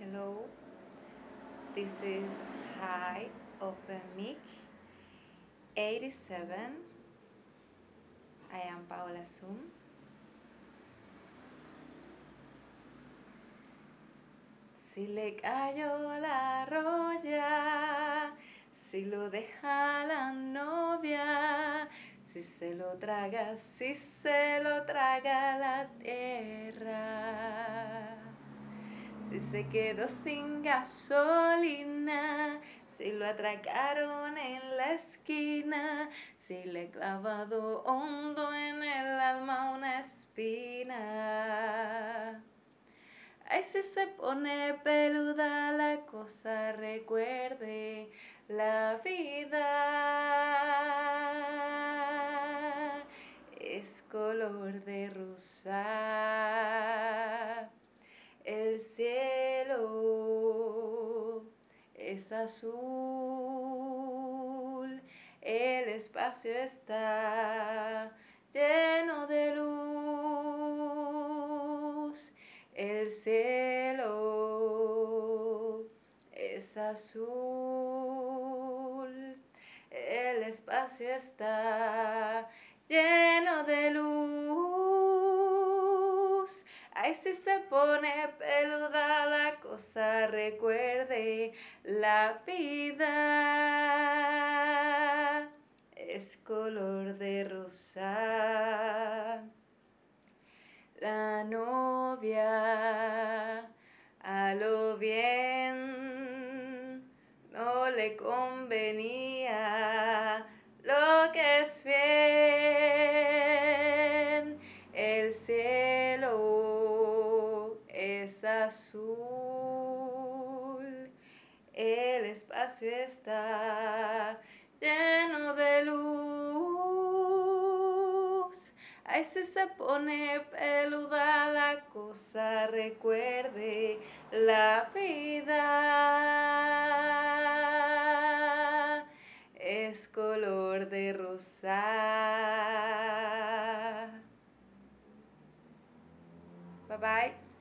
Hello, this is High Open Mic 87. I am Paola Zoom. Si le cayó la roya, si lo deja la novia, si se lo traga, si se lo traga la tierra. Si se quedó sin gasolina, si lo atracaron en la esquina, si le he clavado hondo en el alma una espina. Ay, si se pone peluda la cosa, recuerde la vida es color de rosa. Es azul. El espacio está lleno de luz. El cielo es azul. El espacio está lleno de luz. Ay, si se pone peluda la cosa, recuerde la vida es color de rosa. La novia a lo bien no le convenía azul, el espacio está lleno de luz. Ay, si se pone peluda la cosa, recuerde la vida es color de rosa. Bye bye.